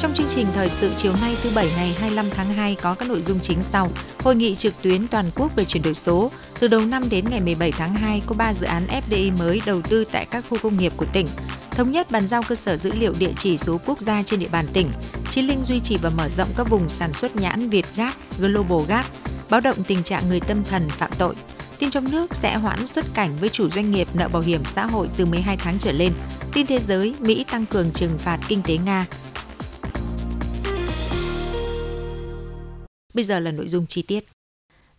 Trong chương trình thời sự chiều nay thứ Bảy ngày 25 tháng 2 có các nội dung chính sau. Hội nghị trực tuyến toàn quốc về chuyển đổi số. Từ đầu năm đến ngày 17 tháng 2 có 3 dự án FDI mới đầu tư tại các khu công nghiệp của tỉnh. Thống nhất bàn giao cơ sở dữ liệu địa chỉ số quốc gia trên địa bàn tỉnh. Chí Linh duy trì và mở rộng các vùng sản xuất nhãn Việt Gap, Global Gap, báo động tình trạng người tâm thần phạm tội. Tin trong nước sẽ hoãn xuất cảnh với chủ doanh nghiệp nợ bảo hiểm xã hội từ 12 tháng trở lên. Tin thế giới, Mỹ tăng cường trừng phạt kinh tế Nga. Bây giờ là nội dung chi tiết.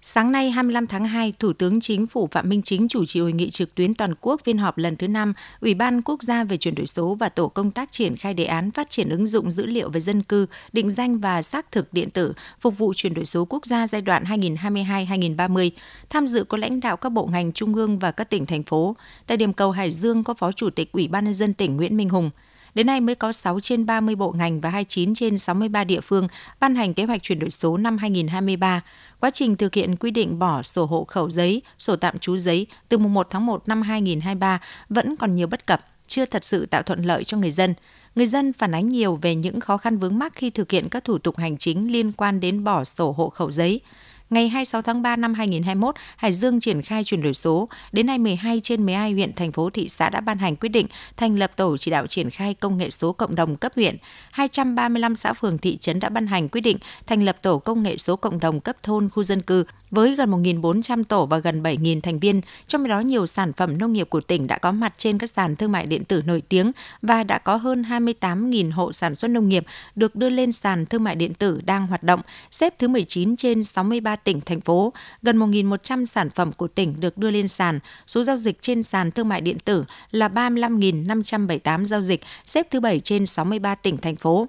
Sáng nay 25 tháng 2, Thủ tướng Chính phủ Phạm Minh Chính chủ trì hội nghị trực tuyến toàn quốc phiên họp lần thứ 5 Ủy ban Quốc gia về chuyển đổi số và tổ công tác triển khai đề án phát triển ứng dụng dữ liệu về dân cư, định danh và xác thực điện tử phục vụ chuyển đổi số quốc gia giai đoạn 2022-2030. Tham dự có lãnh đạo các bộ ngành trung ương và các tỉnh thành phố. Tại điểm cầu Hải Dương có Phó Chủ tịch Ủy ban nhân dân tỉnh Nguyễn Minh Hùng. Đến nay mới có 6 trên 30 bộ ngành và 29 trên 63 địa phương ban hành kế hoạch chuyển đổi số năm 2023. Quá trình thực hiện quy định bỏ sổ hộ khẩu giấy, sổ tạm trú giấy từ mùng 1 tháng 1 năm 2023 vẫn còn nhiều bất cập, chưa thật sự tạo thuận lợi cho người dân. Người dân phản ánh nhiều về những khó khăn vướng mắc khi thực hiện các thủ tục hành chính liên quan đến bỏ sổ hộ khẩu giấy. Ngày 26 tháng 3 năm 2021, Hải Dương triển khai chuyển đổi số. Đến nay, 12 trên 12 huyện, thành phố, thị xã đã ban hành quyết định thành lập tổ chỉ đạo triển khai công nghệ số cộng đồng cấp huyện. 235 xã phường thị trấn đã ban hành quyết định thành lập tổ công nghệ số cộng đồng cấp thôn khu dân cư với gần 1.400 tổ và gần 7.000 thành viên. Trong đó nhiều sản phẩm nông nghiệp của tỉnh đã có mặt trên các sàn thương mại điện tử nổi tiếng và đã có hơn 28.000 hộ sản xuất nông nghiệp được đưa lên sàn thương mại điện tử đang hoạt động, xếp thứ 19 trên 63 tỉnh, thành phố. Gần 1.100 sản phẩm của tỉnh được đưa lên sàn. Số giao dịch trên sàn thương mại điện tử là 35.578 giao dịch, xếp thứ 7 trên 63 tỉnh, thành phố.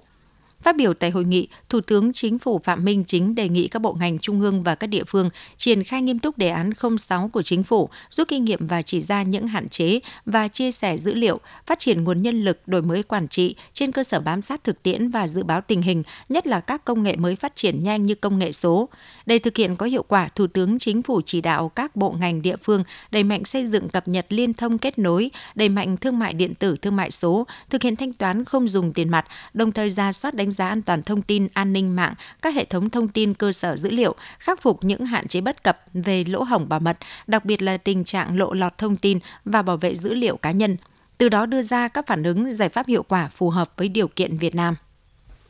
Phát biểu tại hội nghị, Thủ tướng Chính phủ Phạm Minh Chính đề nghị các bộ ngành trung ương và các địa phương triển khai nghiêm túc đề án 06 của chính phủ, rút kinh nghiệm và chỉ ra những hạn chế và chia sẻ dữ liệu, phát triển nguồn nhân lực, đổi mới quản trị trên cơ sở bám sát thực tiễn và dự báo tình hình, nhất là các công nghệ mới phát triển nhanh như công nghệ số. Để thực hiện có hiệu quả, Thủ tướng Chính phủ chỉ đạo các bộ ngành địa phương đẩy mạnh xây dựng cập nhật liên thông kết nối, đẩy mạnh thương mại điện tử, thương mại số, thực hiện thanh toán không dùng tiền mặt, đồng thời ra soát đánh đánh giá an toàn thông tin, an ninh mạng, các hệ thống thông tin cơ sở dữ liệu, khắc phục những hạn chế bất cập về lỗ hổng bảo mật, đặc biệt là tình trạng lộ lọt thông tin và bảo vệ dữ liệu cá nhân. Từ đó đưa ra các phản ứng giải pháp hiệu quả phù hợp với điều kiện Việt Nam.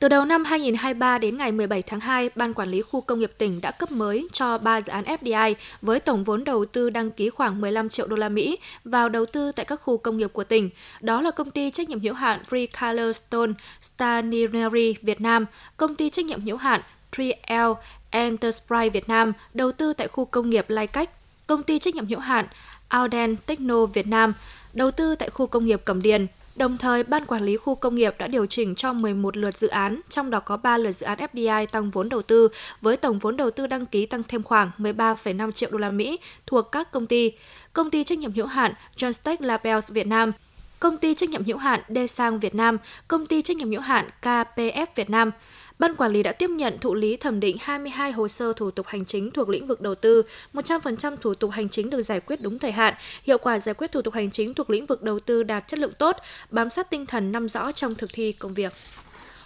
Từ đầu năm 2023 đến ngày 17 tháng 2, Ban Quản lý Khu công nghiệp tỉnh đã cấp mới cho 3 dự án FDI với tổng vốn đầu tư đăng ký khoảng 15 triệu đô la Mỹ vào đầu tư tại các khu công nghiệp của tỉnh. Đó là công ty trách nhiệm hữu hạn Free Color Stone Stationery Việt Nam, công ty trách nhiệm hữu hạn 3L Enterprise Việt Nam đầu tư tại khu công nghiệp Lai Cách, công ty trách nhiệm hữu hạn Auden Techno Việt Nam đầu tư tại khu công nghiệp Cẩm Điền, Đồng thời, Ban Quản lý Khu công nghiệp đã điều chỉnh cho 11 lượt dự án, trong đó có 3 lượt dự án FDI tăng vốn đầu tư, với tổng vốn đầu tư đăng ký tăng thêm khoảng 13,5 triệu đô la Mỹ thuộc các công ty. Công ty trách nhiệm hữu hạn Johnstech Labels Việt Nam, Công ty trách nhiệm hữu hạn Desang Việt Nam, Công ty trách nhiệm hữu hạn KPF Việt Nam – Ban quản lý đã tiếp nhận thụ lý thẩm định 22 hồ sơ thủ tục hành chính thuộc lĩnh vực đầu tư, 100% thủ tục hành chính được giải quyết đúng thời hạn, hiệu quả giải quyết thủ tục hành chính thuộc lĩnh vực đầu tư đạt chất lượng tốt, bám sát tinh thần năm rõ trong thực thi công việc.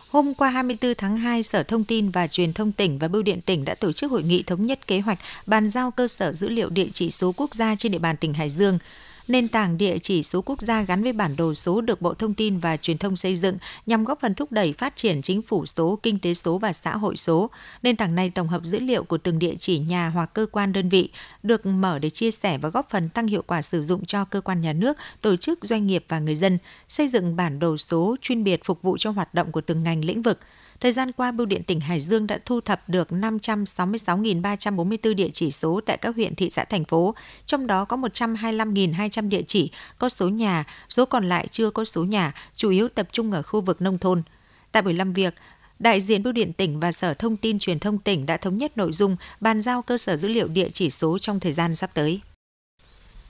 Hôm qua 24 tháng 2, Sở Thông tin và Truyền thông tỉnh và Bưu điện tỉnh đã tổ chức hội nghị thống nhất kế hoạch bàn giao cơ sở dữ liệu địa chỉ số quốc gia trên địa bàn tỉnh Hải Dương nền tảng địa chỉ số quốc gia gắn với bản đồ số được Bộ Thông tin và Truyền thông xây dựng nhằm góp phần thúc đẩy phát triển chính phủ số, kinh tế số và xã hội số. Nền tảng này tổng hợp dữ liệu của từng địa chỉ nhà hoặc cơ quan đơn vị được mở để chia sẻ và góp phần tăng hiệu quả sử dụng cho cơ quan nhà nước, tổ chức, doanh nghiệp và người dân, xây dựng bản đồ số chuyên biệt phục vụ cho hoạt động của từng ngành lĩnh vực – Thời gian qua, Bưu điện tỉnh Hải Dương đã thu thập được 566.344 địa chỉ số tại các huyện, thị xã, thành phố, trong đó có 125.200 địa chỉ có số nhà, số còn lại chưa có số nhà, chủ yếu tập trung ở khu vực nông thôn. Tại buổi làm việc, Đại diện Bưu điện tỉnh và Sở Thông tin Truyền thông tỉnh đã thống nhất nội dung bàn giao cơ sở dữ liệu địa chỉ số trong thời gian sắp tới.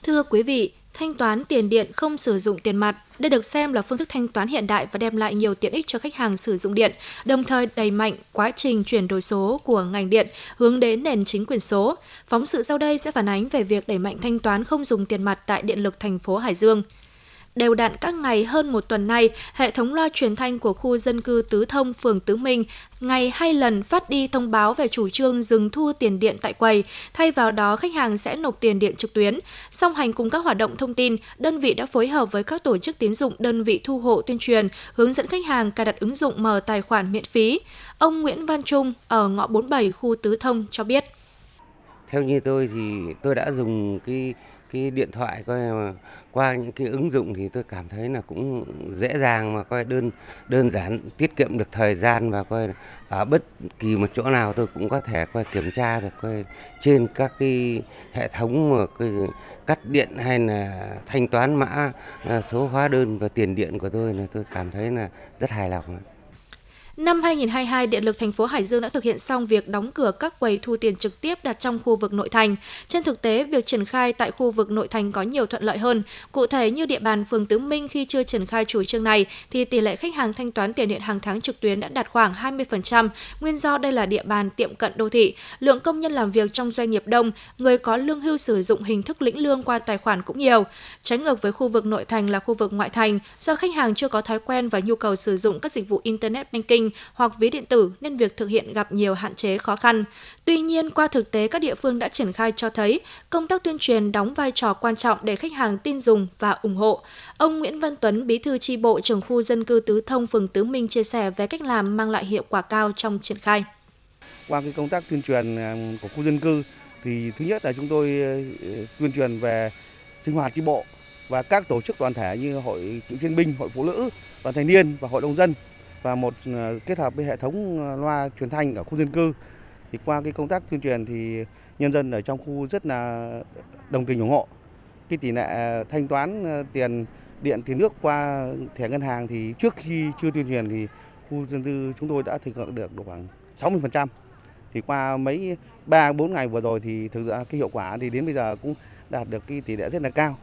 Thưa quý vị, thanh toán tiền điện không sử dụng tiền mặt. Đây được xem là phương thức thanh toán hiện đại và đem lại nhiều tiện ích cho khách hàng sử dụng điện, đồng thời đẩy mạnh quá trình chuyển đổi số của ngành điện hướng đến nền chính quyền số. Phóng sự sau đây sẽ phản ánh về việc đẩy mạnh thanh toán không dùng tiền mặt tại điện lực thành phố Hải Dương. Đều đặn các ngày hơn một tuần nay, hệ thống loa truyền thanh của khu dân cư Tứ Thông, phường Tứ Minh ngày hai lần phát đi thông báo về chủ trương dừng thu tiền điện tại quầy, thay vào đó khách hàng sẽ nộp tiền điện trực tuyến. Song hành cùng các hoạt động thông tin, đơn vị đã phối hợp với các tổ chức tín dụng đơn vị thu hộ tuyên truyền, hướng dẫn khách hàng cài đặt ứng dụng mở tài khoản miễn phí. Ông Nguyễn Văn Trung ở ngõ 47 khu Tứ Thông cho biết. Theo như tôi thì tôi đã dùng cái cái điện thoại coi mà qua những cái ứng dụng thì tôi cảm thấy là cũng dễ dàng mà coi đơn đơn giản, tiết kiệm được thời gian và coi ở à, bất kỳ một chỗ nào tôi cũng có thể coi kiểm tra được coi trên các cái hệ thống mà cái cắt điện hay là thanh toán mã à, số hóa đơn và tiền điện của tôi là tôi cảm thấy là rất hài lòng. Năm 2022, Điện lực thành phố Hải Dương đã thực hiện xong việc đóng cửa các quầy thu tiền trực tiếp đặt trong khu vực nội thành. Trên thực tế, việc triển khai tại khu vực nội thành có nhiều thuận lợi hơn. Cụ thể như địa bàn phường Tứ Minh khi chưa triển khai chủ trương này thì tỷ lệ khách hàng thanh toán tiền điện hàng tháng trực tuyến đã đạt khoảng 20%, nguyên do đây là địa bàn tiệm cận đô thị, lượng công nhân làm việc trong doanh nghiệp đông, người có lương hưu sử dụng hình thức lĩnh lương qua tài khoản cũng nhiều. Trái ngược với khu vực nội thành là khu vực ngoại thành, do khách hàng chưa có thói quen và nhu cầu sử dụng các dịch vụ internet banking hoặc ví điện tử nên việc thực hiện gặp nhiều hạn chế khó khăn. Tuy nhiên, qua thực tế các địa phương đã triển khai cho thấy công tác tuyên truyền đóng vai trò quan trọng để khách hàng tin dùng và ủng hộ. Ông Nguyễn Văn Tuấn, bí thư tri bộ trưởng khu dân cư Tứ Thông, phường Tứ Minh chia sẻ về cách làm mang lại hiệu quả cao trong triển khai. Qua cái công tác tuyên truyền à, của khu dân cư thì thứ nhất là chúng tôi à, tuyên truyền về sinh hoạt tri bộ và các tổ chức đoàn thể như hội cựu chiến binh, hội phụ nữ, đoàn thanh niên và hội nông dân và một ờ, kết hợp với hệ thống ờ, loa truyền thanh ở khu dân cư. Thì qua cái công tác tuyên truyền thì nhân dân ở trong khu rất là đồng tình ủng hộ. Cái tỷ lệ ờ, thanh toán tiền điện tiền nước qua thẻ ngân hàng thì trước khi chưa tuyên truyền thì khu dân cư chúng tôi đã thực hiện được khoảng 60% thì qua mấy ba bốn ngày vừa rồi thì thực ra cái hiệu quả thì đến bây giờ cũng đạt được cái tỷ lệ rất là cao.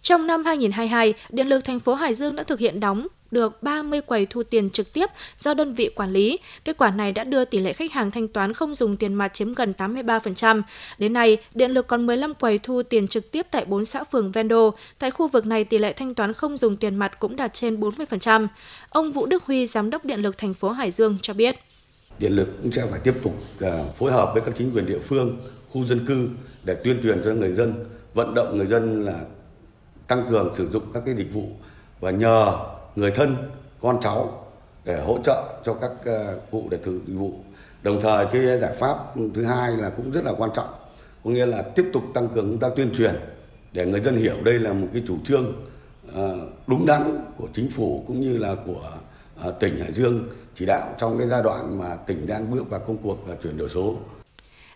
Trong năm 2022, Điện lực thành phố Hải Dương đã thực hiện đóng được 30 quầy thu tiền trực tiếp do đơn vị quản lý. Kết quả này đã đưa tỷ lệ khách hàng thanh toán không dùng tiền mặt chiếm gần 83%. Đến nay, Điện lực còn 15 quầy thu tiền trực tiếp tại 4 xã phường ven đô. Tại khu vực này, tỷ lệ thanh toán không dùng tiền mặt cũng đạt trên 40%. Ông Vũ Đức Huy, Giám đốc Điện lực thành phố Hải Dương cho biết. Điện lực cũng sẽ phải tiếp tục à, phối hợp với các chính quyền địa phương, khu dân cư để tuyên truyền cho người dân, vận động người dân là tăng cường sử dụng các cái dịch vụ và nhờ người thân, con cháu để hỗ trợ cho các ờ, cụ để thực vụ. Đồng thời cái giải pháp thứ hai là cũng rất là quan trọng, có nghĩa là tiếp tục tăng cường công tác tuyên truyền để người dân hiểu đây là một cái chủ trương ờ, đúng đắn của chính phủ cũng như là của ờ, tỉnh Hải Dương chỉ đạo trong cái giai đoạn mà tỉnh đang bước vào công cuộc chuyển đổi số.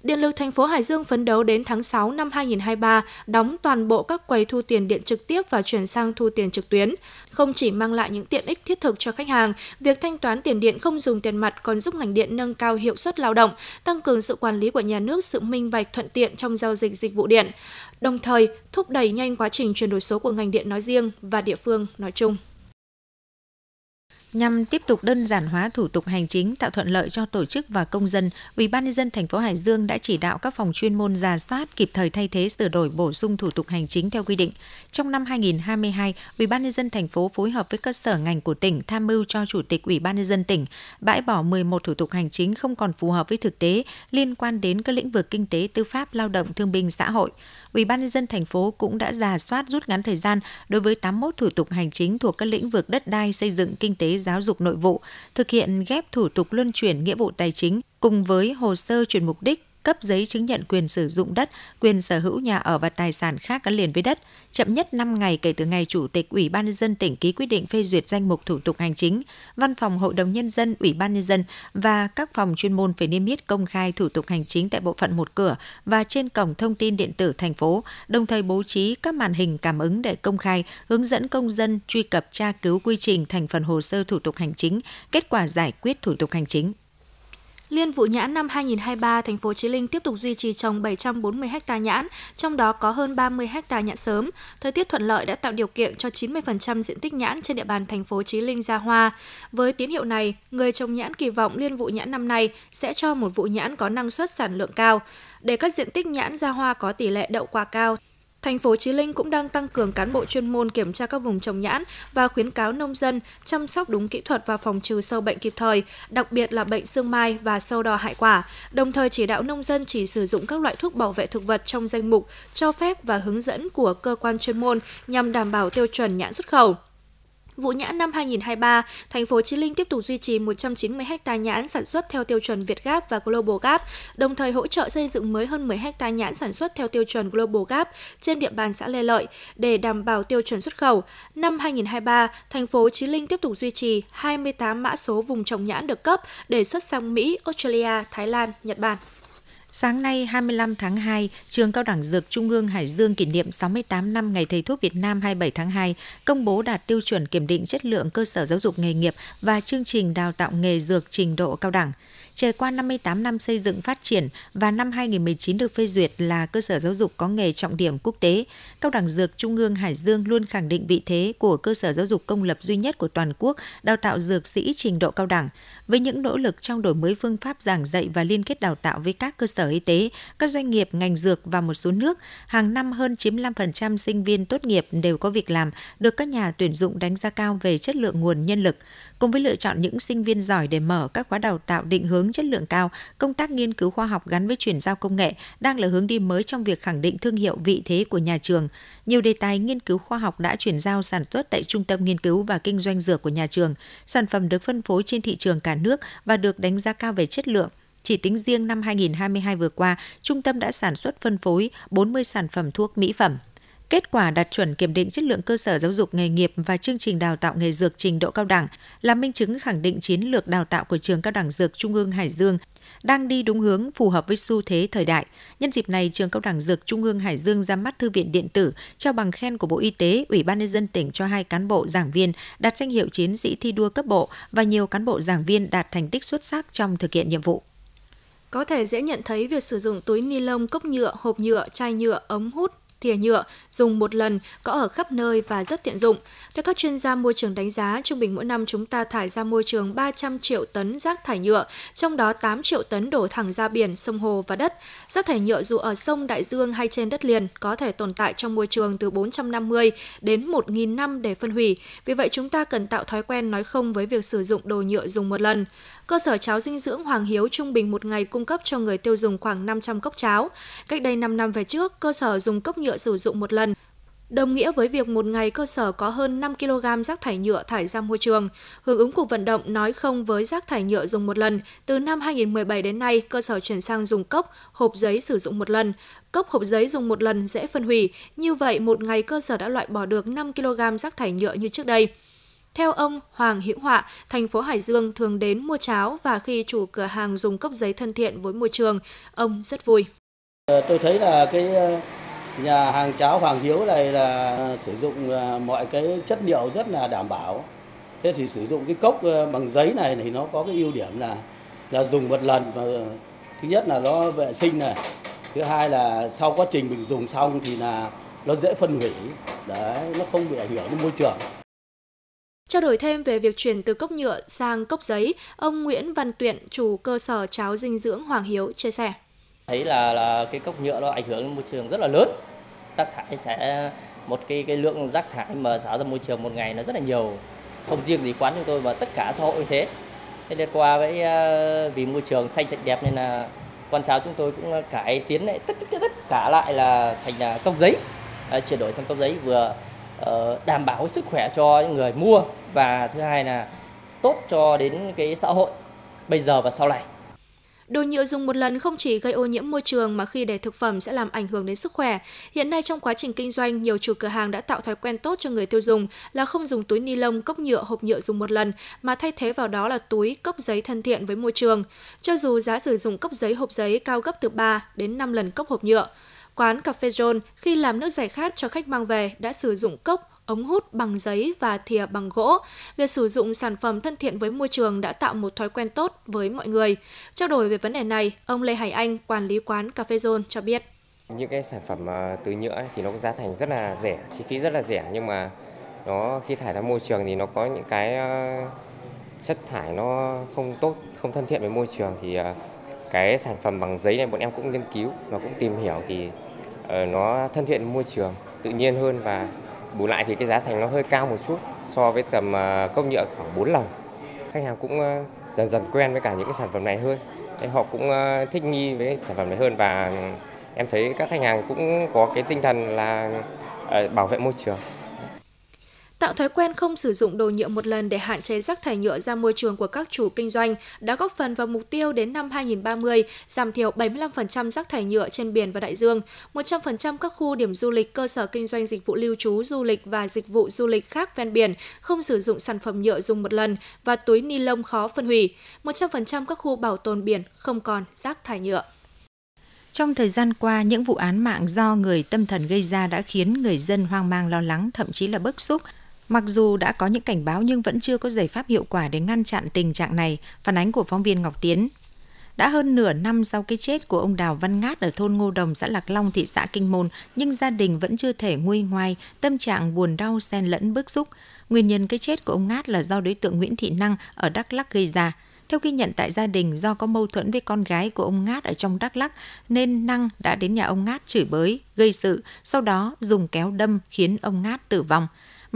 Điện lực thành phố Hải Dương phấn đấu đến tháng 6 năm 2023 đóng toàn bộ các quầy thu tiền điện trực tiếp và chuyển sang thu tiền trực tuyến. Không chỉ mang lại những tiện ích thiết thực cho khách hàng, việc thanh toán tiền điện không dùng tiền mặt còn giúp ngành điện nâng cao hiệu suất lao động, tăng cường sự quản lý của nhà nước, sự minh bạch thuận tiện trong giao dịch dịch vụ điện, đồng thời thúc đẩy nhanh quá trình chuyển đổi số của ngành điện nói riêng và địa phương nói chung. Nhằm tiếp tục đơn giản hóa thủ tục hành chính, tạo thuận lợi cho tổ chức và công dân, Ủy ban nhân dân thành phố Hải Dương đã chỉ đạo các phòng chuyên môn ra soát kịp thời thay thế sửa đổi bổ sung thủ tục hành chính theo quy định. Trong năm 2022, Ủy ban nhân dân thành phố phối hợp với các sở ngành của tỉnh tham mưu cho Chủ tịch Ủy ban nhân dân tỉnh bãi bỏ 11 thủ tục hành chính không còn phù hợp với thực tế liên quan đến các lĩnh vực kinh tế, tư pháp, lao động, thương binh, xã hội. Ủy ban nhân dân thành phố cũng đã giả soát rút ngắn thời gian đối với 81 thủ tục hành chính thuộc các lĩnh vực đất đai, xây dựng, kinh tế, giáo dục nội vụ, thực hiện ghép thủ tục luân chuyển nghĩa vụ tài chính cùng với hồ sơ chuyển mục đích cấp giấy chứng nhận quyền sử dụng đất, quyền sở hữu nhà ở và tài sản khác gắn liền với đất, chậm nhất 5 ngày kể từ ngày Chủ tịch Ủy ban nhân dân tỉnh ký quyết định phê duyệt danh mục thủ tục hành chính, Văn phòng Hội đồng nhân dân, Ủy ban nhân dân và các phòng chuyên môn phải niêm yết công khai thủ tục hành chính tại bộ phận một cửa và trên cổng thông tin điện tử thành phố, đồng thời bố trí các màn hình cảm ứng để công khai, hướng dẫn công dân truy cập tra cứu quy trình thành phần hồ sơ thủ tục hành chính, kết quả giải quyết thủ tục hành chính. Liên vụ nhãn năm 2023, thành phố Chí Linh tiếp tục duy trì trồng 740 ha nhãn, trong đó có hơn 30 ha nhãn sớm. Thời tiết thuận lợi đã tạo điều kiện cho 90% diện tích nhãn trên địa bàn thành phố Chí Linh ra hoa. Với tín hiệu này, người trồng nhãn kỳ vọng liên vụ nhãn năm nay sẽ cho một vụ nhãn có năng suất sản lượng cao. Để các diện tích nhãn ra hoa có tỷ lệ đậu quả cao, Thành phố Chí Linh cũng đang tăng cường cán bộ chuyên môn kiểm tra các vùng trồng nhãn và khuyến cáo nông dân chăm sóc đúng kỹ thuật và phòng trừ sâu bệnh kịp thời, đặc biệt là bệnh sương mai và sâu đỏ hại quả, đồng thời chỉ đạo nông dân chỉ sử dụng các loại thuốc bảo vệ thực vật trong danh mục cho phép và hướng dẫn của cơ quan chuyên môn nhằm đảm bảo tiêu chuẩn nhãn xuất khẩu. Vụ nhãn năm 2023, thành phố Chí Linh tiếp tục duy trì 190 ha nhãn sản xuất theo tiêu chuẩn Việt Gap và Global Gap, đồng thời hỗ trợ xây dựng mới hơn 10 ha nhãn sản xuất theo tiêu chuẩn Global Gap trên địa bàn xã Lê Lợi để đảm bảo tiêu chuẩn xuất khẩu. Năm 2023, thành phố Chí Linh tiếp tục duy trì 28 mã số vùng trồng nhãn được cấp để xuất sang Mỹ, Australia, Thái Lan, Nhật Bản. Sáng nay 25 tháng 2, Trường Cao đẳng Dược Trung ương Hải Dương kỷ niệm 68 năm Ngày Thầy thuốc Việt Nam 27 tháng 2, công bố đạt tiêu chuẩn kiểm định chất lượng cơ sở giáo dục nghề nghiệp và chương trình đào tạo nghề dược trình độ cao đẳng trải qua 58 năm xây dựng phát triển và năm 2019 được phê duyệt là cơ sở giáo dục có nghề trọng điểm quốc tế, Cao đẳng Dược Trung ương Hải Dương luôn khẳng định vị thế của cơ sở giáo dục công lập duy nhất của toàn quốc đào tạo dược sĩ trình độ cao đẳng. Với những nỗ lực trong đổi mới phương pháp giảng dạy và liên kết đào tạo với các cơ sở y tế, các doanh nghiệp ngành dược và một số nước, hàng năm hơn 95% sinh viên tốt nghiệp đều có việc làm, được các nhà tuyển dụng đánh giá cao về chất lượng nguồn nhân lực cùng với lựa chọn những sinh viên giỏi để mở các khóa đào tạo định hướng chất lượng cao, công tác nghiên cứu khoa học gắn với chuyển giao công nghệ đang là hướng đi mới trong việc khẳng định thương hiệu vị thế của nhà trường. Nhiều đề tài nghiên cứu khoa học đã chuyển giao sản xuất tại Trung tâm Nghiên cứu và Kinh doanh Dược của nhà trường. Sản phẩm được phân phối trên thị trường cả nước và được đánh giá cao về chất lượng. Chỉ tính riêng năm 2022 vừa qua, trung tâm đã sản xuất phân phối 40 sản phẩm thuốc mỹ phẩm. Kết quả đạt chuẩn kiểm định chất lượng cơ sở giáo dục nghề nghiệp và chương trình đào tạo nghề dược trình độ cao đẳng là minh chứng khẳng định chiến lược đào tạo của trường cao đẳng dược Trung ương Hải Dương đang đi đúng hướng phù hợp với xu thế thời đại. Nhân dịp này, trường cao đẳng dược Trung ương Hải Dương ra mắt thư viện điện tử trao bằng khen của Bộ Y tế, Ủy ban nhân dân tỉnh cho hai cán bộ giảng viên đạt danh hiệu chiến sĩ thi đua cấp bộ và nhiều cán bộ giảng viên đạt thành tích xuất sắc trong thực hiện nhiệm vụ. Có thể dễ nhận thấy việc sử dụng túi ni lông, cốc nhựa, hộp nhựa, chai nhựa, ống hút thìa nhựa dùng một lần có ở khắp nơi và rất tiện dụng. Theo các chuyên gia môi trường đánh giá, trung bình mỗi năm chúng ta thải ra môi trường 300 triệu tấn rác thải nhựa, trong đó 8 triệu tấn đổ thẳng ra biển, sông hồ và đất. Rác thải nhựa dù ở sông đại dương hay trên đất liền có thể tồn tại trong môi trường từ 450 đến 1.000 năm để phân hủy. Vì vậy chúng ta cần tạo thói quen nói không với việc sử dụng đồ nhựa dùng một lần. Cơ sở cháo dinh dưỡng Hoàng Hiếu trung bình một ngày cung cấp cho người tiêu dùng khoảng 500 cốc cháo. Cách đây 5 năm về trước, cơ sở dùng cốc nhựa sử dụng một lần. Đồng nghĩa với việc một ngày cơ sở có hơn 5 kg rác thải nhựa thải ra môi trường. Hưởng ứng cuộc vận động nói không với rác thải nhựa dùng một lần, từ năm 2017 đến nay, cơ sở chuyển sang dùng cốc, hộp giấy sử dụng một lần. Cốc hộp giấy dùng một lần dễ phân hủy, như vậy một ngày cơ sở đã loại bỏ được 5 kg rác thải nhựa như trước đây. Theo ông Hoàng Hiễu Họa, thành phố Hải Dương thường đến mua cháo và khi chủ cửa hàng dùng cốc giấy thân thiện với môi trường, ông rất vui. Ờ, tôi thấy là cái ờ, nhà hàng cháo Hoàng Hiếu này là sử dụng ờ, mọi cái chất liệu rất là đảm bảo. Thế thì sử dụng cái cốc bằng giấy này thì nó có cái ưu điểm là là dùng một lần và thứ nhất là nó vệ sinh này, thứ hai là sau quá trình mình dùng xong thì là nó dễ phân hủy, đấy, nó không bị ảnh hưởng đến môi trường. Trao đổi thêm về việc chuyển từ cốc nhựa sang cốc giấy, ông Nguyễn Văn Tuyện, chủ cơ sở cháo dinh dưỡng Hoàng Hiếu chia sẻ. Thấy là là cái cốc nhựa nó ảnh hưởng đến môi trường rất là lớn. Rác thải sẽ một cái cái lượng rác thải mà xả ra môi trường một ngày nó rất là nhiều. Không riêng gì quán chúng tôi mà tất cả xã hội như thế. Thế nên qua với à, vì môi trường xanh sạch đẹp nên là quán cháo chúng tôi cũng cải tiến lại tất, tất, tất cả lại là thành là cốc giấy. À, chuyển đổi sang cốc giấy vừa Ờ, đảm bảo sức khỏe cho những người mua và thứ hai là tốt cho đến cái xã hội bây giờ và sau này. Đồ nhựa dùng một lần không chỉ gây ô nhiễm môi trường mà khi để thực phẩm sẽ làm ảnh hưởng đến sức khỏe. Hiện nay trong quá trình kinh doanh, nhiều chủ cửa hàng đã tạo thói quen tốt cho người tiêu dùng là không dùng túi ni lông, cốc nhựa, hộp nhựa dùng một lần mà thay thế vào đó là túi, cốc giấy thân thiện với môi trường. Cho dù giá sử dụng cốc giấy, hộp giấy cao gấp từ 3 đến 5 lần cốc hộp nhựa. Quán cà phê John khi làm nước giải khát cho khách mang về đã sử dụng cốc, ống hút bằng giấy và thìa bằng gỗ. Việc sử dụng sản phẩm thân thiện với môi trường đã tạo một thói quen tốt với mọi người. Trao đổi về vấn đề này, ông Lê Hải Anh, quản lý quán cà phê John cho biết. Những cái sản phẩm à, từ nhựa thì nó có giá thành rất là rẻ, chi phí rất là rẻ nhưng mà nó khi thải ra môi trường thì nó có những cái à, chất thải nó không tốt, không thân thiện với môi trường thì à, cái sản phẩm bằng giấy này bọn em cũng nghiên cứu và cũng tìm hiểu thì Ờ, nó thân thiện môi trường, tự nhiên hơn và bù lại thì cái giá thành nó hơi cao một chút so với tầm ờ, cốc nhựa khoảng 4 lần. Khách hàng cũng ờ, dần dần quen với cả những cái sản phẩm này hơn. Họ cũng thích nghi với sản phẩm này hơn và ừ, em thấy các khách hàng cũng có cái tinh thần là bảo vệ môi trường. Tạo thói quen không sử dụng đồ nhựa một lần để hạn chế rác thải nhựa ra môi trường của các chủ kinh doanh đã góp phần vào mục tiêu đến năm 2030 giảm thiểu 75% rác thải nhựa trên biển và đại dương. 100% các khu điểm du lịch, cơ sở kinh doanh dịch vụ lưu trú du lịch và dịch vụ du lịch khác ven biển không sử dụng sản phẩm nhựa dùng một lần và túi ni lông khó phân hủy. 100% các khu bảo tồn biển không còn rác thải nhựa. Trong thời gian qua, những vụ án mạng do người tâm thần gây ra đã khiến người dân hoang mang lo lắng, thậm chí là bức xúc. Mặc dù đã có những cảnh báo nhưng vẫn chưa có giải pháp hiệu quả để ngăn chặn tình trạng này, phản ánh của phóng viên Ngọc Tiến. Đã hơn nửa năm sau cái chết của ông Đào Văn Ngát ở thôn Ngô Đồng, xã Lạc Long, thị xã Kinh Môn, nhưng gia đình vẫn chưa thể nguôi ngoai, tâm trạng buồn đau xen lẫn bức xúc. Nguyên nhân cái chết của ông Ngát là do đối tượng Nguyễn Thị Năng ở Đắk Lắk gây ra. Theo ghi nhận tại gia đình, do có mâu thuẫn với con gái của ông Ngát ở trong Đắk Lắk, nên Năng đã đến nhà ông Ngát chửi bới, gây sự, sau đó dùng kéo đâm khiến ông Ngát tử vong.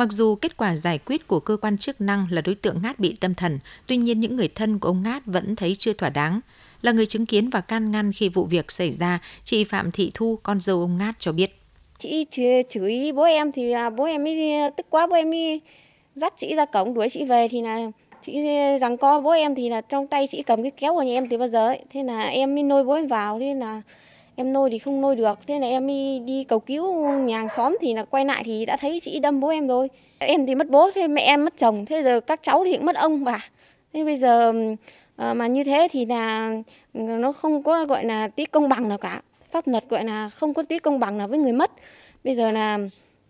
Mặc dù kết quả giải quyết của cơ quan chức năng là đối tượng Ngát bị tâm thần, tuy nhiên những người thân của ông Ngát vẫn thấy chưa thỏa đáng. Là người chứng kiến và can ngăn khi vụ việc xảy ra, chị Phạm Thị Thu, con dâu ông Ngát cho biết. Chị chửi bố em thì là bố em mới tức quá bố em mới dắt chị ra cổng đuổi chị về thì là chị rằng co bố em thì là trong tay chị cầm cái kéo của nhà em từ bao giờ ấy. Thế là em mới nôi bố em vào thế là em nôi thì không nôi được thế là em đi, đi cầu cứu nhà hàng xóm thì là quay lại thì đã thấy chị đâm bố em rồi. Em thì mất bố thế mẹ em mất chồng thế giờ các cháu thì cũng mất ông bà. Thế bây giờ ờ, mà như thế thì là nó không có gọi là tí công bằng nào cả. Pháp luật gọi là không có tí công bằng nào với người mất. Bây giờ là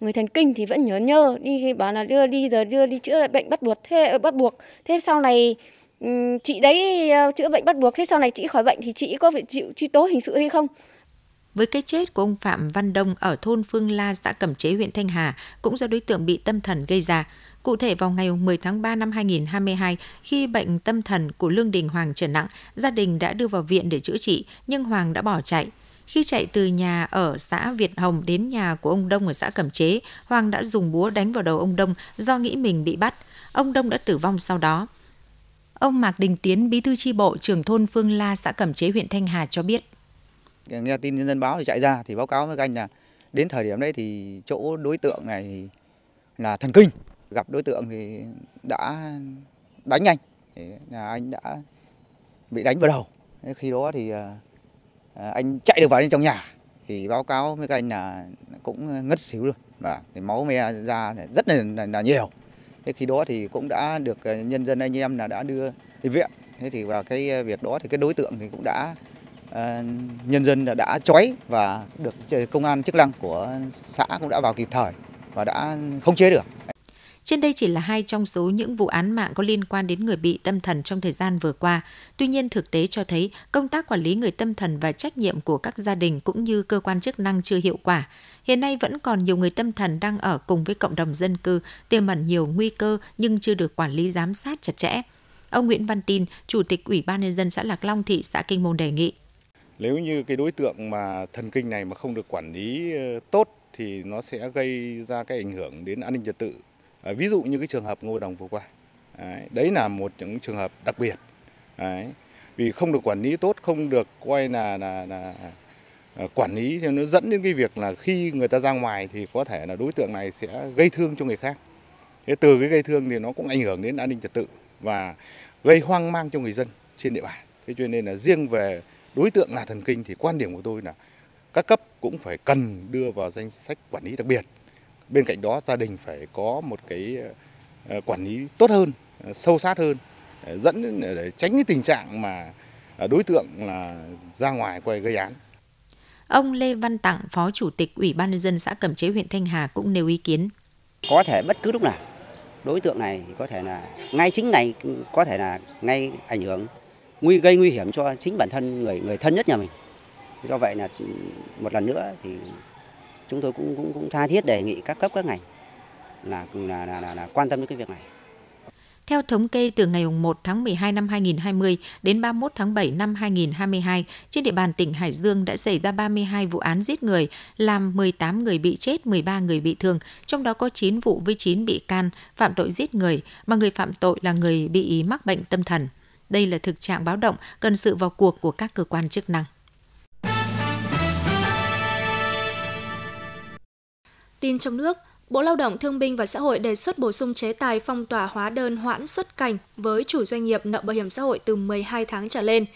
người thần kinh thì vẫn nhớ nhơ đi bảo là đưa đi giờ đưa đi chữa bệnh bắt buộc thế ờ, bắt buộc. Thế sau này ừ, chị đấy ờ, chữa bệnh bắt buộc thế sau này chị khỏi bệnh thì chị có phải chịu truy tố hình sự hay không? Với cái chết của ông Phạm Văn Đông ở thôn Phương La, xã Cẩm Chế, huyện Thanh Hà cũng do đối tượng bị tâm thần gây ra. Cụ thể vào ngày 10 tháng 3 năm 2022, khi bệnh tâm thần của Lương Đình Hoàng trở nặng, gia đình đã đưa vào viện để chữa trị, nhưng Hoàng đã bỏ chạy. Khi chạy từ nhà ở xã Việt Hồng đến nhà của ông Đông ở xã Cẩm Chế, Hoàng đã dùng búa đánh vào đầu ông Đông do nghĩ mình bị bắt. Ông Đông đã tử vong sau đó. Ông Mạc Đình Tiến, bí thư tri bộ trưởng thôn Phương La, xã Cẩm Chế, huyện Thanh Hà cho biết nghe tin nhân dân báo thì chạy ra thì báo cáo với các anh là đến thời điểm đấy thì chỗ đối tượng này là thần kinh. Gặp đối tượng thì đã đánh anh. Thì là anh đã bị đánh vào đầu. Khi đó thì à, à, anh chạy được vào bên trong nhà thì báo cáo với các anh là cũng ngất xỉu luôn. Và thì máu me ra rất là, là, là nhiều. Thế khi đó thì cũng đã được à, nhân dân anh em là đã đưa đi viện. Thế thì vào cái việc đó thì cái đối tượng thì cũng đã Ờ, nhân dân đã chói và được công an chức năng của xã cũng đã vào kịp thời và đã khống chế được. Trên đây chỉ là hai trong số những vụ án mạng có liên quan đến người bị tâm thần trong thời gian vừa qua. Tuy nhiên, thực tế cho thấy công tác quản lý người tâm thần và trách nhiệm của các gia đình cũng như cơ quan chức năng chưa hiệu quả. Hiện nay vẫn còn nhiều người tâm thần đang ở cùng với cộng đồng dân cư, tiềm ẩn nhiều nguy cơ nhưng chưa được quản lý giám sát chặt chẽ. Ông Nguyễn Văn Tin, Chủ tịch Ủy ban nhân dân xã Lạc Long thị xã Kinh Môn đề nghị nếu như cái đối tượng mà thần kinh này mà không được quản lý ờ, tốt thì nó sẽ gây ra cái ảnh hưởng đến an ninh trật tự. À, ví dụ như cái trường hợp Ngô Đồng vừa qua. Đấy, đấy là một những trường hợp đặc biệt. Đấy, vì không được quản lý tốt, không được coi là là, là à, quản lý cho nó dẫn đến cái việc là khi người ta ra ngoài thì có thể là đối tượng này sẽ gây thương cho người khác. Thế từ cái gây thương thì nó cũng ảnh hưởng đến an ninh trật tự và gây hoang mang cho người dân trên địa bàn. Thế cho nên là riêng về đối tượng là thần kinh thì quan điểm của tôi là các cấp cũng phải cần đưa vào danh sách quản lý đặc biệt. Bên cạnh đó gia đình phải có một cái ờ, quản lý tốt hơn, ờ, sâu sát hơn để dẫn để tránh cái tình trạng mà ờ, đối tượng là ra ngoài quay gây án. Ông Lê Văn Tặng, Phó Chủ tịch Ủy ban nhân dân xã Cẩm Chế huyện Thanh Hà cũng nêu ý kiến. Có thể bất cứ lúc nào đối tượng này có thể là ngay chính này có thể là ngay ảnh hưởng nguy gây nguy hiểm cho chính bản thân người người thân nhất nhà mình do vậy là một lần nữa thì chúng tôi cũng cũng cũng tha thiết đề nghị các cấp các ngành là là là, là, là quan tâm đến cái việc này Theo thống kê từ ngày 1 tháng 12 năm 2020 đến 31 tháng 7 năm 2022, trên địa bàn tỉnh Hải Dương đã xảy ra 32 vụ án giết người, làm 18 người bị chết, 13 người bị thương, trong đó có 9 vụ với 9 bị can phạm tội giết người, mà người phạm tội là người bị mắc bệnh tâm thần. Đây là thực trạng báo động cần sự vào cuộc của các cơ quan chức năng. Tin trong nước, Bộ Lao động Thương binh và Xã hội đề xuất bổ sung chế tài phong tỏa hóa đơn hoãn xuất cảnh với chủ doanh nghiệp nợ bảo hiểm xã hội từ 12 tháng trở lên.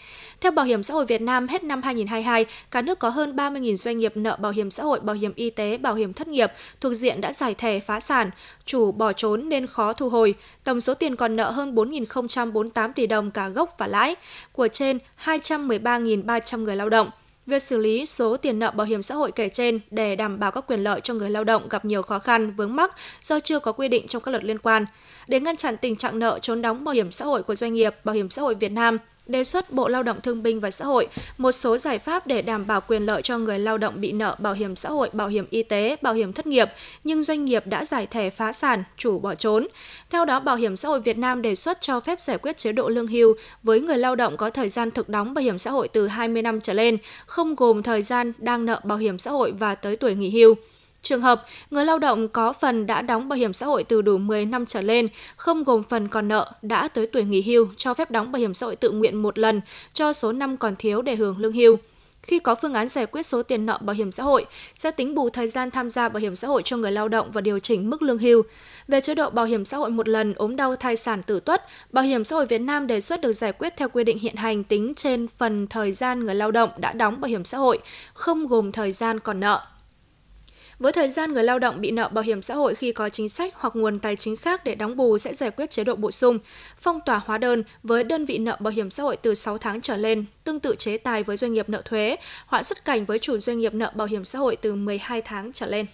Theo Bảo hiểm xã hội Việt Nam, hết năm 2022, cả nước có hơn 30.000 doanh nghiệp nợ bảo hiểm xã hội, bảo hiểm y tế, bảo hiểm thất nghiệp thuộc diện đã giải thể phá sản, chủ bỏ trốn nên khó thu hồi. Tổng số tiền còn nợ hơn 4.048 tỷ đồng cả gốc và lãi của trên 213.300 người lao động. Việc xử lý số tiền nợ bảo hiểm xã hội kể trên để đảm bảo các quyền lợi cho người lao động gặp nhiều khó khăn, vướng mắc do chưa có quy định trong các luật liên quan. Để ngăn chặn tình trạng nợ trốn đóng bảo hiểm xã hội của doanh nghiệp, Bảo hiểm xã hội Việt Nam đề xuất Bộ Lao động Thương binh và Xã hội một số giải pháp để đảm bảo quyền lợi cho người lao động bị nợ bảo hiểm xã hội, bảo hiểm y tế, bảo hiểm thất nghiệp, nhưng doanh nghiệp đã giải thể phá sản, chủ bỏ trốn. Theo đó, Bảo hiểm xã hội Việt Nam đề xuất cho phép giải quyết chế độ lương hưu với người lao động có thời gian thực đóng bảo hiểm xã hội từ 20 năm trở lên, không gồm thời gian đang nợ bảo hiểm xã hội và tới tuổi nghỉ hưu. Trường hợp người lao động có phần đã đóng bảo hiểm xã hội từ đủ 10 năm trở lên, không gồm phần còn nợ đã tới tuổi nghỉ hưu cho phép đóng bảo hiểm xã hội tự nguyện một lần cho số năm còn thiếu để hưởng lương hưu. Khi có phương án giải quyết số tiền nợ bảo hiểm xã hội, sẽ tính bù thời gian tham gia bảo hiểm xã hội cho người lao động và điều chỉnh mức lương hưu. Về chế độ bảo hiểm xã hội một lần ốm đau thai sản tử tuất, Bảo hiểm xã hội Việt Nam đề xuất được giải quyết theo quy định hiện hành tính trên phần thời gian người lao động đã đóng bảo hiểm xã hội, không gồm thời gian còn nợ. Với thời gian người lao động bị nợ bảo hiểm xã hội khi có chính sách hoặc nguồn tài chính khác để đóng bù sẽ giải quyết chế độ bổ sung, phong tỏa hóa đơn với đơn vị nợ bảo hiểm xã hội từ 6 tháng trở lên, tương tự chế tài với doanh nghiệp nợ thuế, hoãn xuất cảnh với chủ doanh nghiệp nợ bảo hiểm xã hội từ 12 tháng trở lên.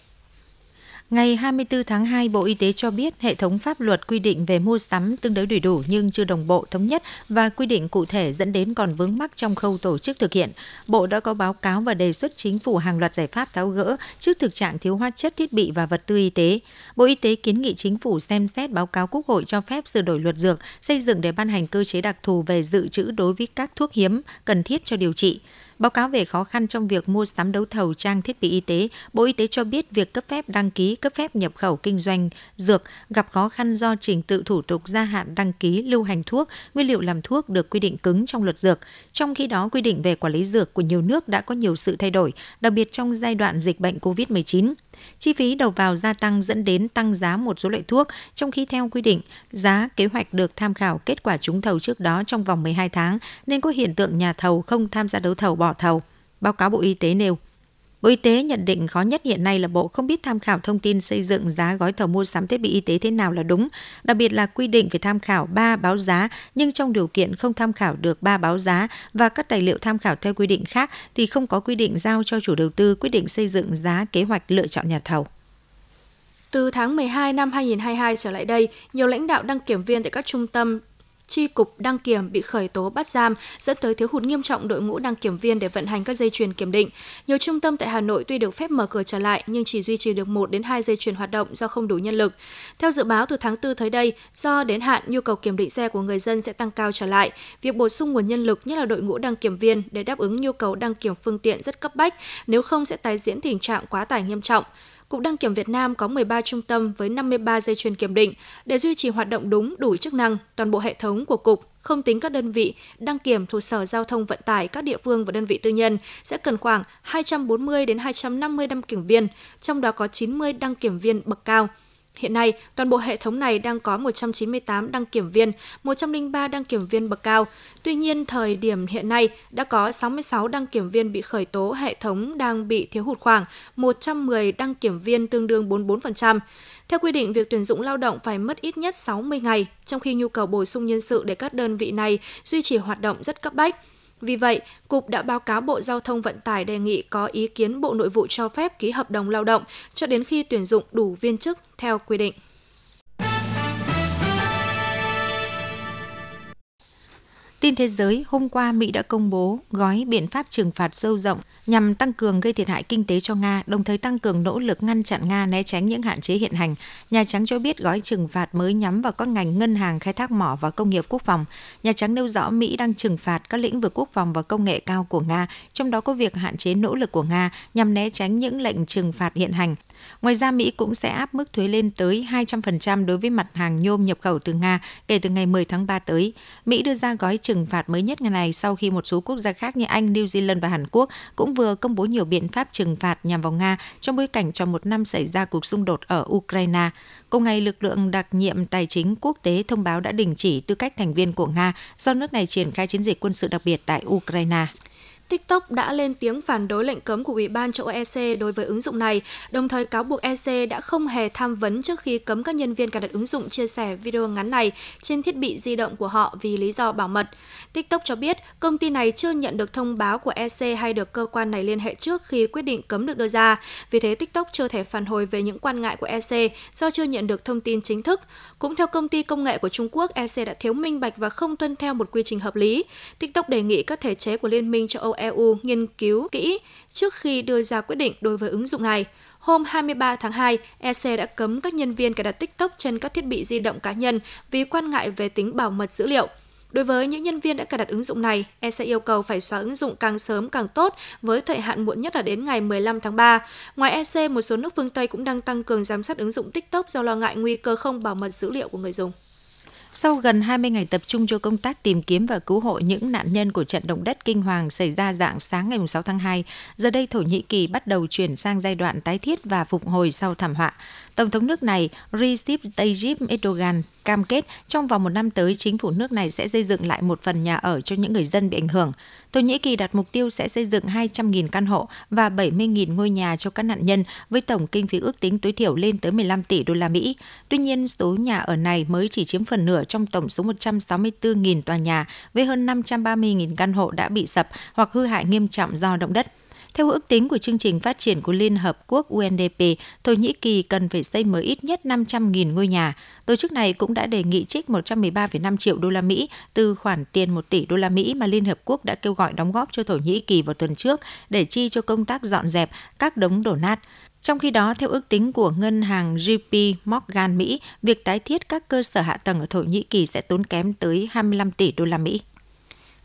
Ngày 24 tháng 2, Bộ Y tế cho biết hệ thống pháp luật quy định về mua sắm tương đối đầy đủ nhưng chưa đồng bộ thống nhất và quy định cụ thể dẫn đến còn vướng mắc trong khâu tổ chức thực hiện. Bộ đã có báo cáo và đề xuất chính phủ hàng loạt giải pháp tháo gỡ trước thực trạng thiếu hóa chất thiết bị và vật tư y tế. Bộ Y tế kiến nghị chính phủ xem xét báo cáo Quốc hội cho phép sửa đổi luật dược, xây dựng để ban hành cơ chế đặc thù về dự trữ đối với các thuốc hiếm cần thiết cho điều trị. Báo cáo về khó khăn trong việc mua sắm đấu thầu trang thiết bị y tế, Bộ Y tế cho biết việc cấp phép đăng ký, cấp phép nhập khẩu kinh doanh dược gặp khó khăn do trình tự thủ tục gia hạn đăng ký lưu hành thuốc, nguyên liệu làm thuốc được quy định cứng trong luật dược. Trong khi đó, quy định về quản lý dược của nhiều nước đã có nhiều sự thay đổi, đặc biệt trong giai đoạn dịch bệnh COVID-19. Chi phí đầu vào gia tăng dẫn đến tăng giá một số loại thuốc, trong khi theo quy định, giá kế hoạch được tham khảo kết quả trúng thầu trước đó trong vòng 12 tháng, nên có hiện tượng nhà thầu không tham gia đấu thầu bỏ thầu. Báo cáo Bộ Y tế nêu. Bộ Y tế nhận định khó nhất hiện nay là Bộ không biết tham khảo thông tin xây dựng giá gói thầu mua sắm thiết bị y tế thế nào là đúng, đặc biệt là quy định về tham khảo 3 báo giá nhưng trong điều kiện không tham khảo được 3 báo giá và các tài liệu tham khảo theo quy định khác thì không có quy định giao cho chủ đầu tư quyết định xây dựng giá kế hoạch lựa chọn nhà thầu. Từ tháng 12 năm 2022 trở lại đây, nhiều lãnh đạo đăng kiểm viên tại các trung tâm tri cục đăng kiểm bị khởi tố bắt giam dẫn tới thiếu hụt nghiêm trọng đội ngũ đăng kiểm viên để vận hành các dây chuyền kiểm định. Nhiều trung tâm tại Hà Nội tuy được phép mở cửa trở lại nhưng chỉ duy trì được 1 đến 2 dây chuyền hoạt động do không đủ nhân lực. Theo dự báo từ tháng 4 tới đây, do đến hạn nhu cầu kiểm định xe của người dân sẽ tăng cao trở lại, việc bổ sung nguồn nhân lực nhất là đội ngũ đăng kiểm viên để đáp ứng nhu cầu đăng kiểm phương tiện rất cấp bách, nếu không sẽ tái diễn tình trạng quá tải nghiêm trọng. Cục Đăng kiểm Việt Nam có 13 trung tâm với 53 dây chuyền kiểm định để duy trì hoạt động đúng đủ chức năng, toàn bộ hệ thống của cục không tính các đơn vị đăng kiểm thuộc Sở Giao thông Vận tải các địa phương và đơn vị tư nhân sẽ cần khoảng 240 đến 250 đăng kiểm viên, trong đó có 90 đăng kiểm viên bậc cao. Hiện nay, toàn bộ hệ thống này đang có 198 đăng kiểm viên, 103 đăng kiểm viên bậc cao. Tuy nhiên, thời điểm hiện nay đã có 66 đăng kiểm viên bị khởi tố, hệ thống đang bị thiếu hụt khoảng 110 đăng kiểm viên tương đương 44%. Theo quy định, việc tuyển dụng lao động phải mất ít nhất 60 ngày, trong khi nhu cầu bổ sung nhân sự để các đơn vị này duy trì hoạt động rất cấp bách. Vì vậy, Cục đã báo cáo Bộ Giao thông Vận tải đề nghị có ý kiến Bộ Nội vụ cho phép ký hợp đồng lao động cho đến khi tuyển dụng đủ viên chức theo quy định. Tin thế giới, hôm qua Mỹ đã công bố gói biện pháp trừng phạt sâu rộng nhằm tăng cường gây thiệt hại kinh tế cho Nga, đồng thời tăng cường nỗ lực ngăn chặn Nga né tránh những hạn chế hiện hành. Nhà Trắng cho biết gói trừng phạt mới nhắm vào các ngành ngân hàng, khai thác mỏ và công nghiệp quốc phòng. Nhà Trắng nêu rõ Mỹ đang trừng phạt các lĩnh vực quốc phòng và công nghệ cao của Nga, trong đó có việc hạn chế nỗ lực của Nga nhằm né tránh những lệnh trừng phạt hiện hành. Ngoài ra, Mỹ cũng sẽ áp mức thuế lên tới 200% đối với mặt hàng nhôm nhập khẩu từ Nga kể từ ngày 10 tháng 3 tới. Mỹ đưa ra gói trừng phạt mới nhất ngày này sau khi một số quốc gia khác như Anh, New Zealand và Hàn Quốc cũng vừa công bố nhiều biện pháp trừng phạt nhằm vào Nga trong bối cảnh trong một năm xảy ra cuộc xung đột ở Ukraine. Cùng ngày, lực lượng đặc nhiệm tài chính quốc tế thông báo đã đình chỉ tư cách thành viên của Nga do nước này triển khai chiến dịch quân sự đặc biệt tại Ukraine. TikTok đã lên tiếng phản đối lệnh cấm của Ủy ban châu Âu EC đối với ứng dụng này, đồng thời cáo buộc EC đã không hề tham vấn trước khi cấm các nhân viên cài đặt ứng dụng chia sẻ video ngắn này trên thiết bị di động của họ vì lý do bảo mật. TikTok cho biết công ty này chưa nhận được thông báo của EC hay được cơ quan này liên hệ trước khi quyết định cấm được đưa ra. Vì thế, TikTok chưa thể phản hồi về những quan ngại của EC do chưa nhận được thông tin chính thức. Cũng theo công ty công nghệ của Trung Quốc, EC đã thiếu minh bạch và không tuân theo một quy trình hợp lý. TikTok đề nghị các thể chế của Liên minh châu Âu EU nghiên cứu kỹ trước khi đưa ra quyết định đối với ứng dụng này. Hôm 23 tháng 2, EC đã cấm các nhân viên cài đặt TikTok trên các thiết bị di động cá nhân vì quan ngại về tính bảo mật dữ liệu. Đối với những nhân viên đã cài đặt ứng dụng này, EC yêu cầu phải xóa ứng dụng càng sớm càng tốt với thời hạn muộn nhất là đến ngày 15 tháng 3. Ngoài EC, một số nước phương Tây cũng đang tăng cường giám sát ứng dụng TikTok do lo ngại nguy cơ không bảo mật dữ liệu của người dùng. Sau gần 20 ngày tập trung cho công tác tìm kiếm và cứu hộ những nạn nhân của trận động đất kinh hoàng xảy ra dạng sáng ngày 6 tháng 2, giờ đây Thổ Nhĩ Kỳ bắt đầu chuyển sang giai đoạn tái thiết và phục hồi sau thảm họa. Tổng thống nước này Recep Tayyip Erdogan cam kết trong vòng một năm tới chính phủ nước này sẽ xây dựng lại một phần nhà ở cho những người dân bị ảnh hưởng. Thổ Nhĩ Kỳ đặt mục tiêu sẽ xây dựng 200.000 căn hộ và 70.000 ngôi nhà cho các nạn nhân với tổng kinh phí ước tính tối thiểu lên tới 15 tỷ đô la Mỹ. Tuy nhiên, số nhà ở này mới chỉ chiếm phần nửa trong tổng số 164.000 tòa nhà với hơn 530.000 căn hộ đã bị sập hoặc hư hại nghiêm trọng do động đất. Theo ước tính của chương trình phát triển của Liên Hợp Quốc UNDP, Thổ Nhĩ Kỳ cần phải xây mới ít nhất 500.000 ngôi nhà. Tổ chức này cũng đã đề nghị trích 113,5 triệu đô la Mỹ từ khoản tiền 1 tỷ đô la Mỹ mà Liên Hợp Quốc đã kêu gọi đóng góp cho Thổ Nhĩ Kỳ vào tuần trước để chi cho công tác dọn dẹp các đống đổ nát. Trong khi đó, theo ước tính của ngân hàng JP Morgan Mỹ, việc tái thiết các cơ sở hạ tầng ở Thổ Nhĩ Kỳ sẽ tốn kém tới 25 tỷ đô la Mỹ.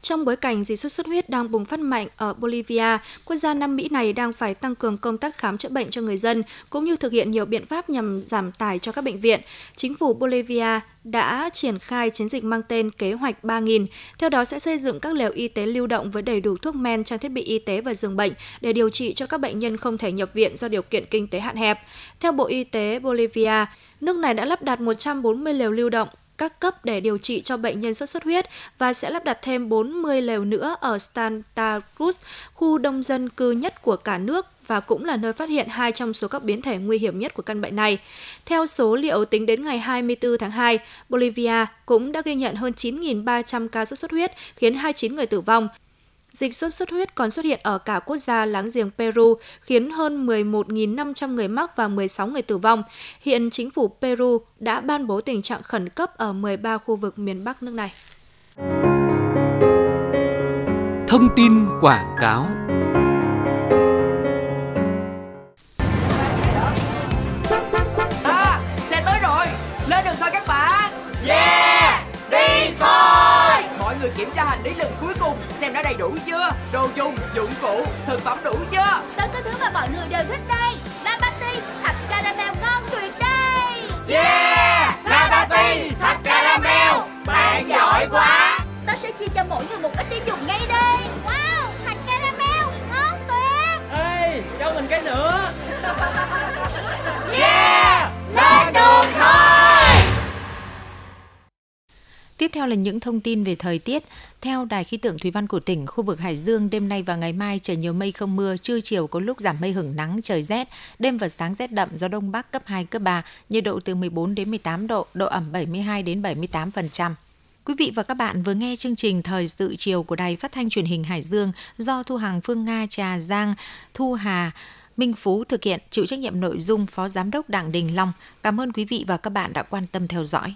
Trong bối cảnh dịch sốt xuất huyết đang bùng phát mạnh ở Bolivia, quốc gia Nam Mỹ này đang phải tăng cường công tác khám chữa bệnh cho người dân, cũng như thực hiện nhiều biện pháp nhằm giảm tải cho các bệnh viện. Chính phủ Bolivia đã triển khai chiến dịch mang tên Kế hoạch 3.000. Theo đó sẽ xây dựng các lều y tế lưu động với đầy đủ thuốc men, trang thiết bị y tế và giường bệnh để điều trị cho các bệnh nhân không thể nhập viện do điều kiện kinh tế hạn hẹp. Theo Bộ Y tế Bolivia, nước này đã lắp đặt 140 lều lưu động các cấp để điều trị cho bệnh nhân sốt xuất huyết và sẽ lắp đặt thêm 40 lều nữa ở Santa Cruz, khu đông dân cư nhất của cả nước và cũng là nơi phát hiện hai trong số các biến thể nguy hiểm nhất của căn bệnh này. Theo số liệu tính đến ngày 24 tháng 2, Bolivia cũng đã ghi nhận hơn 9.300 ca sốt xuất huyết, khiến 29 người tử vong. Dịch sốt xuất huyết còn xuất hiện ở cả quốc gia láng giềng Peru, khiến hơn 11.500 người mắc và 16 người tử vong. Hiện chính phủ Peru đã ban bố tình trạng khẩn cấp ở 13 khu vực miền Bắc nước này. Thông tin quảng cáo xem đã đầy đủ chưa? Đồ dùng, dụng cụ, thực phẩm đủ chưa? Tới cái thứ mà mọi người đều thích đây La Patty, thạch caramel ngon tuyệt đây. Yeah, La Patty, thạch caramel. Bạn giỏi quá. Ta sẽ chia cho mỗi người một ít để dùng ngay đây. Wow, thạch caramel, ngon tuyệt. Ê, cho mình cái nữa. Yeah, lên đường Tiếp theo là những thông tin về thời tiết. Theo Đài khí tượng Thủy văn của tỉnh, khu vực Hải Dương đêm nay và ngày mai trời nhiều mây không mưa, trưa chiều có lúc giảm mây hưởng nắng, trời rét, đêm và sáng rét đậm, gió đông bắc cấp 2 cấp 3, nhiệt độ từ 14 đến 18 độ, độ ẩm 72 đến 78%. Quý vị và các bạn vừa nghe chương trình Thời sự chiều của Đài Phát thanh Truyền hình Hải Dương do Thu Hằng Phương Nga Trà Giang, Thu Hà, Minh Phú thực hiện, chịu trách nhiệm nội dung Phó Giám đốc Đảng Đình Long. Cảm ơn quý vị và các bạn đã quan tâm theo dõi.